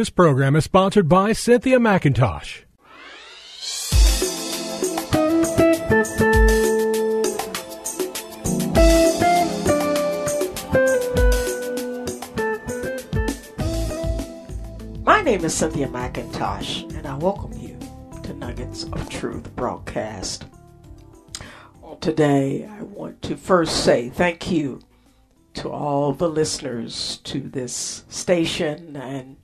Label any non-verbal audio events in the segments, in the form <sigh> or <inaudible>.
This program is sponsored by Cynthia McIntosh. My name is Cynthia McIntosh, and I welcome you to Nuggets of Truth broadcast. Today, I want to first say thank you to all the listeners to this station and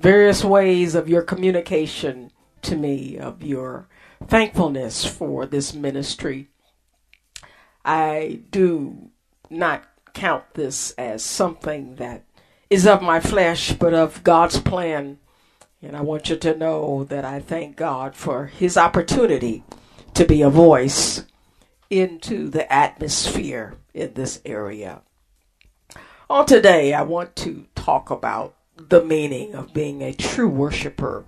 various ways of your communication to me, of your thankfulness for this ministry. I do not count this as something that is of my flesh, but of God's plan. And I want you to know that I thank God for His opportunity to be a voice into the atmosphere in this area. On today, I want to talk about the meaning of being a true worshiper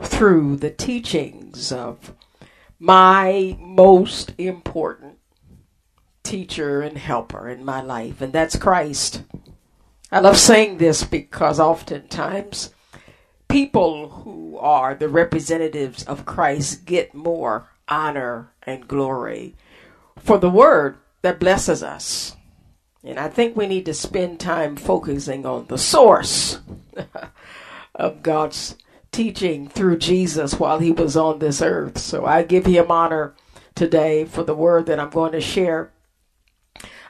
through the teachings of my most important teacher and helper in my life, and that's Christ. I love saying this because oftentimes people who are the representatives of Christ get more honor and glory for the word that blesses us. And I think we need to spend time focusing on the source <laughs> of God's teaching through Jesus while he was on this earth. So I give him honor today for the word that I'm going to share.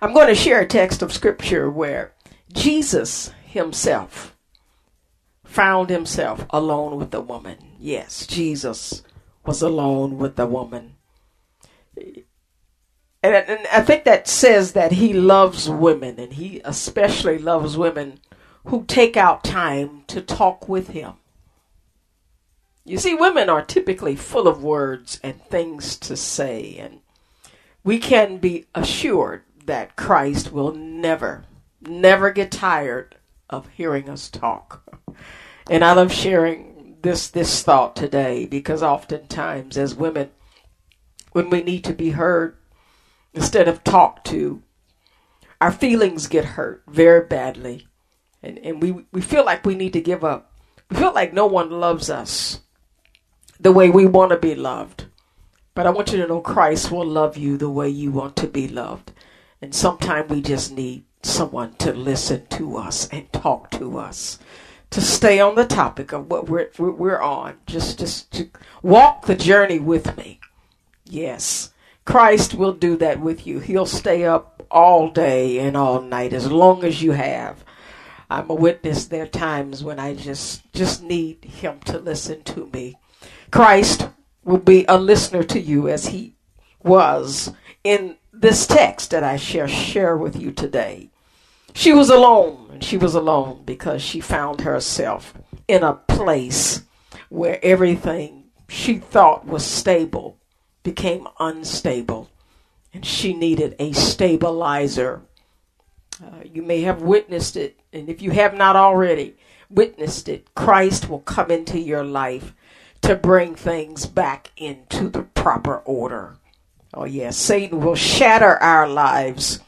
I'm going to share a text of scripture where Jesus himself found himself alone with the woman. Yes, Jesus was alone with the woman. And, and, I think that says that he loves women, and he especially loves women who take out time to talk with him. You see, women are typically full of words and things to say, and we can be assured that Christ will never never get tired of hearing us talk. And I love sharing this this thought today because oftentimes as women when we need to be heard instead of talked to our feelings get hurt very badly and and we we feel like we need to give up. We feel like no one loves us the way we want to be loved. But I want you to know Christ will love you the way you want to be loved. And sometimes we just need someone to listen to us and talk to us to stay on the topic of what we're we're on just just to walk the journey with me yes christ will do that with you. He'll stay up all day and all night as long as you have. I'm a witness there are times when i just just need him to listen to me. Christ will be a listener to you as he was in this text that I share share with you today. She was alone, and she was alone because she found herself in a place where everything she thought was stable became unstable, and she needed a stabilizer. Uh, you may have witnessed it, and if you have not already witnessed it, Christ will come into your life to bring things back into the proper order. Oh, yes, Satan will shatter our lives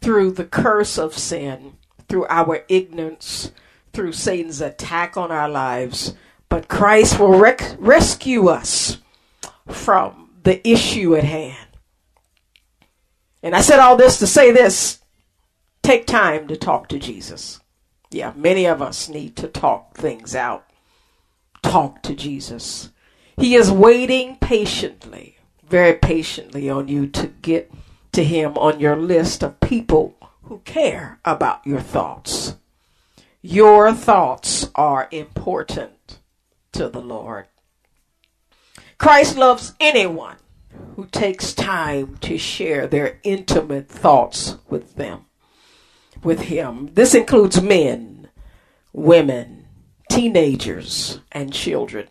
through the curse of sin, through our ignorance, through Satan's attack on our lives. But Christ will rec- rescue us from the issue at hand. And I said all this to say this take time to talk to Jesus. Yeah, many of us need to talk things out. Talk to Jesus. He is waiting patiently very patiently on you to get to Him on your list of people who care about your thoughts. Your thoughts are important to the Lord. Christ loves anyone who takes time to share their intimate thoughts with them, with Him. This includes men, women, teenagers, and children.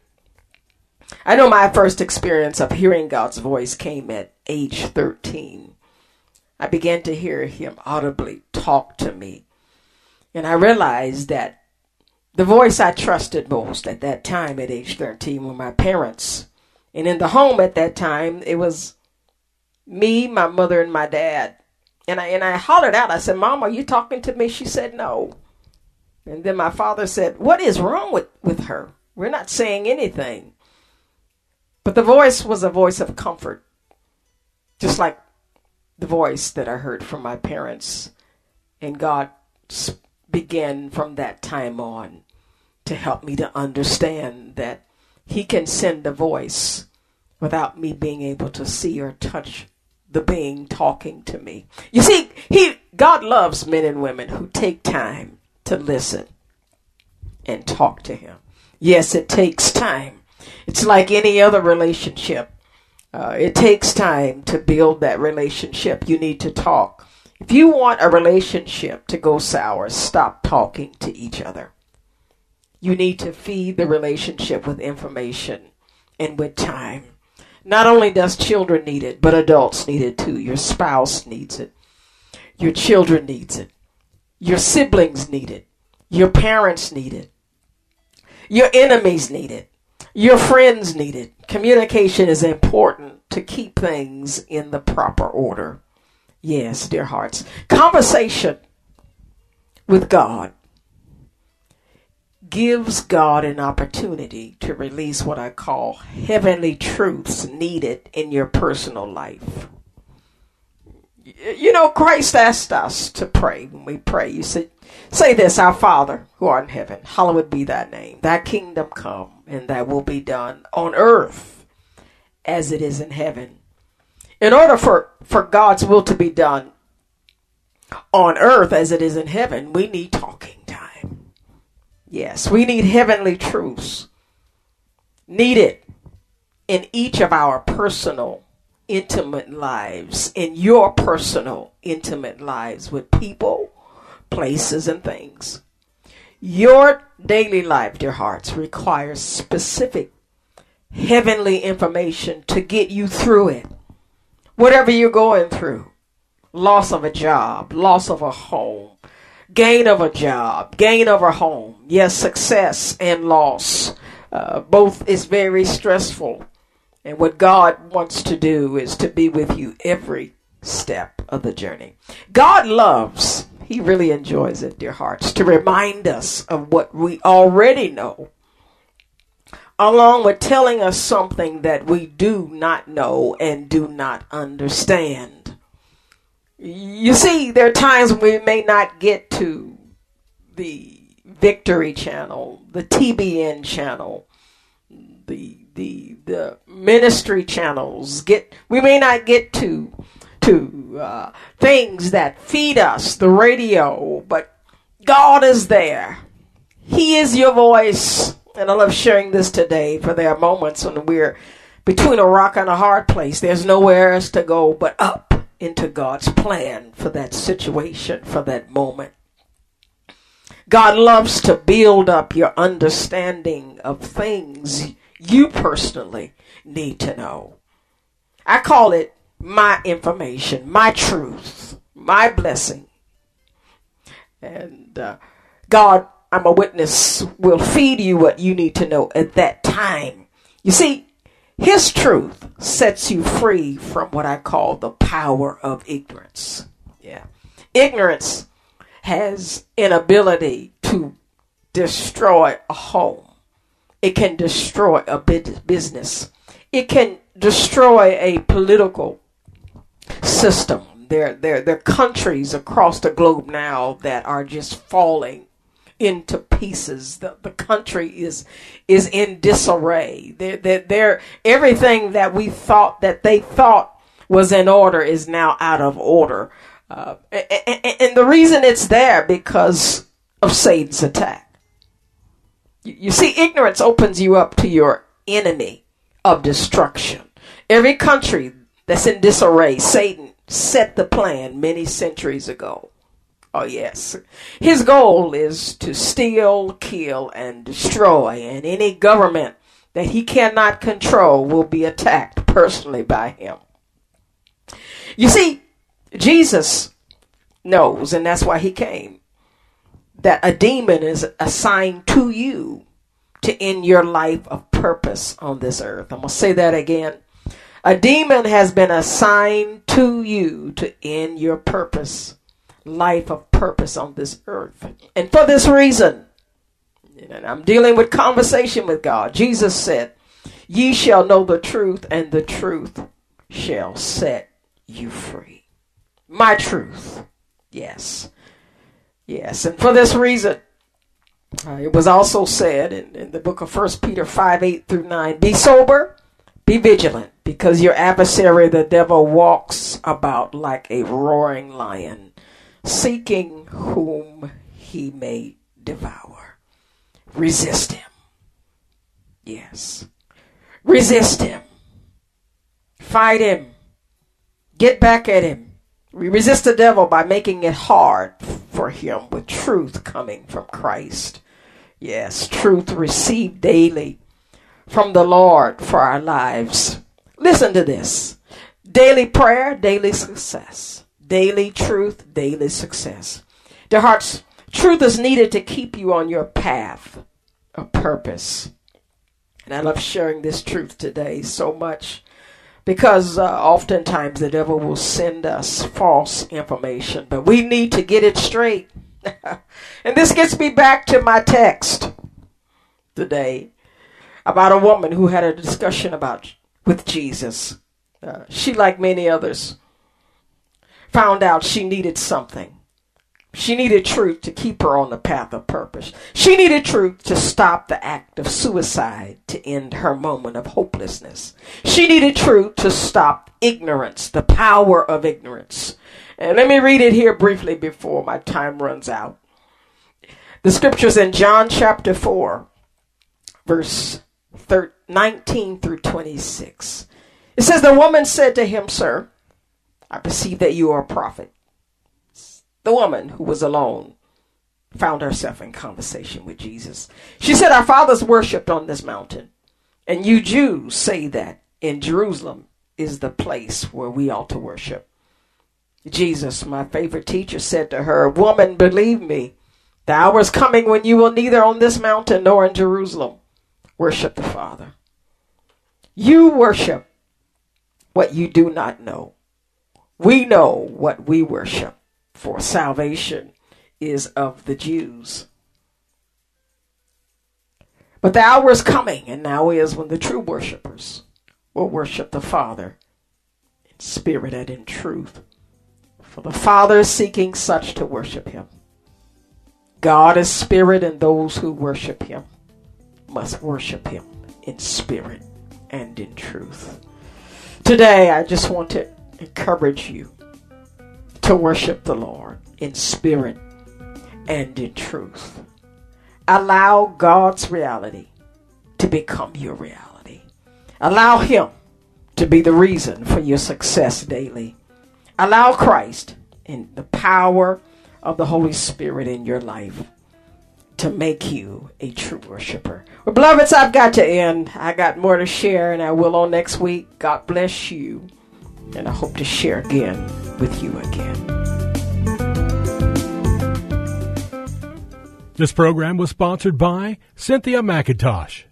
I know my first experience of hearing God's voice came at age 13. I began to hear Him audibly talk to me. And I realized that the voice I trusted most at that time at age 13 were my parents. And in the home at that time, it was me, my mother, and my dad. And I, and I hollered out, I said, Mom, are you talking to me? She said, No. And then my father said, What is wrong with, with her? We're not saying anything. But the voice was a voice of comfort, just like the voice that I heard from my parents. And God began from that time on to help me to understand that He can send a voice without me being able to see or touch the being talking to me. You see, He God loves men and women who take time to listen and talk to Him. Yes, it takes time. It's like any other relationship. Uh, it takes time to build that relationship. You need to talk. If you want a relationship to go sour, stop talking to each other. You need to feed the relationship with information and with time. Not only does children need it, but adults need it too. Your spouse needs it. Your children needs it. Your siblings need it. Your parents need it. Your enemies need it. Your friends need it. Communication is important to keep things in the proper order. Yes, dear hearts. Conversation with God gives God an opportunity to release what I call heavenly truths needed in your personal life. You know, Christ asked us to pray when we pray. You said, Say this, Our Father, who art in heaven, hallowed be thy name. Thy kingdom come, and thy will be done on earth as it is in heaven. In order for, for God's will to be done on earth as it is in heaven, we need talking. Yes, we need heavenly truths needed in each of our personal, intimate lives, in your personal, intimate lives with people places, and things. Your daily life, dear hearts, requires specific heavenly information to get you through it. Whatever you're going through loss of a job, loss of a home, gain of a job, gain of a home, yes, success and loss. Uh, both is very stressful. And what God wants to do is to be with you every step of the journey. God loves he really enjoys it, dear hearts, to remind us of what we already know, along with telling us something that we do not know and do not understand. You see, there are times when we may not get to the Victory Channel, the TBN channel, the the the ministry channels. Get we may not get to to uh, things that feed us, the radio, but God is there. He is your voice. And I love sharing this today, for there are moments when we're between a rock and a hard place. There's nowhere else to go but up into God's plan for that situation, for that moment. God loves to build up your understanding of things you personally need to know. I call it my information, my truth, my blessing. And uh, God, I'm a witness, will feed you what you need to know at that time. You see, His truth sets you free from what I call the power of ignorance. Yeah. Ignorance has an ability to destroy a home. It can destroy a business. It can destroy a political system. There, there, there are countries across the globe now that are just falling into pieces. The, the country is is in disarray. They're, they're, they're, everything that we thought that they thought was in order is now out of order. Uh, and, and, the reason it's there because of Satan's attack. You, you see, ignorance opens you up to your enemy of destruction. Every country that's in disarray. Satan set the plan many centuries ago. Oh, yes. His goal is to steal, kill, and destroy, and any government that he cannot control will be attacked personally by him. You see, Jesus knows, and that's why he came, that a demon is assigned to you to end your life of purpose on this earth. I'm going to say that again. A demon has been assigned to you to end your purpose life of purpose on this earth. And for this reason, and I'm dealing with conversation with God. Jesus said, Ye shall know the truth, and the truth shall set you free. My truth. Yes. Yes. And for this reason, uh, it was also said in, in the book of First Peter 5 8 through 9 Be sober, be vigilant, because your adversary, the devil, walks about like a roaring lion, seeking whom he may devour. Resist him. Yes. Resist him. Fight him. Get back at him. We resist the devil by making it hard for him with truth coming from Christ. Yes, truth received daily from the Lord for our lives. Listen to this daily prayer, daily success. Daily truth, daily success. Dear hearts, truth is needed to keep you on your path of purpose. And I love sharing this truth today so much because uh, oftentimes the devil will send us false information, but we need to get it straight. <laughs> and this gets me back to my text today about a woman who had a discussion about with Jesus. Uh, she, like many others, found out she needed something. She needed truth to keep her on the path of purpose. She needed truth to stop the act of suicide to end her moment of hopelessness. She needed truth to stop ignorance, the power of ignorance. And let me read it here briefly before my time runs out. The scriptures in John chapter 4, verse 19 through 26. It says, The woman said to him, Sir, I perceive that you are a prophet. The woman who was alone found herself in conversation with Jesus. She said, Our fathers worshipped on this mountain, and you Jews say that in Jerusalem is the place where we ought to worship. Jesus, my favorite teacher, said to her, Woman, believe me, the hour is coming when you will neither on this mountain nor in Jerusalem worship the Father. You worship what you do not know. We know what we worship, for salvation is of the Jews. But the hour is coming, and now is when the true worshippers will worship the Father in spirit and in truth. For the Father is seeking such to worship him. God is spirit, and those who worship him must worship him in spirit and in truth. Today, I just want to encourage you to worship the Lord in spirit and in truth. Allow God's reality to become your reality. Allow Him to be the reason for your success daily. Allow Christ in the power of the Holy Spirit in your life to make you a true worshiper. Well, beloveds, I've got to end. I got more to share, and I will on next week. God bless you, and I hope to share again with you again. This program was sponsored by Cynthia McIntosh.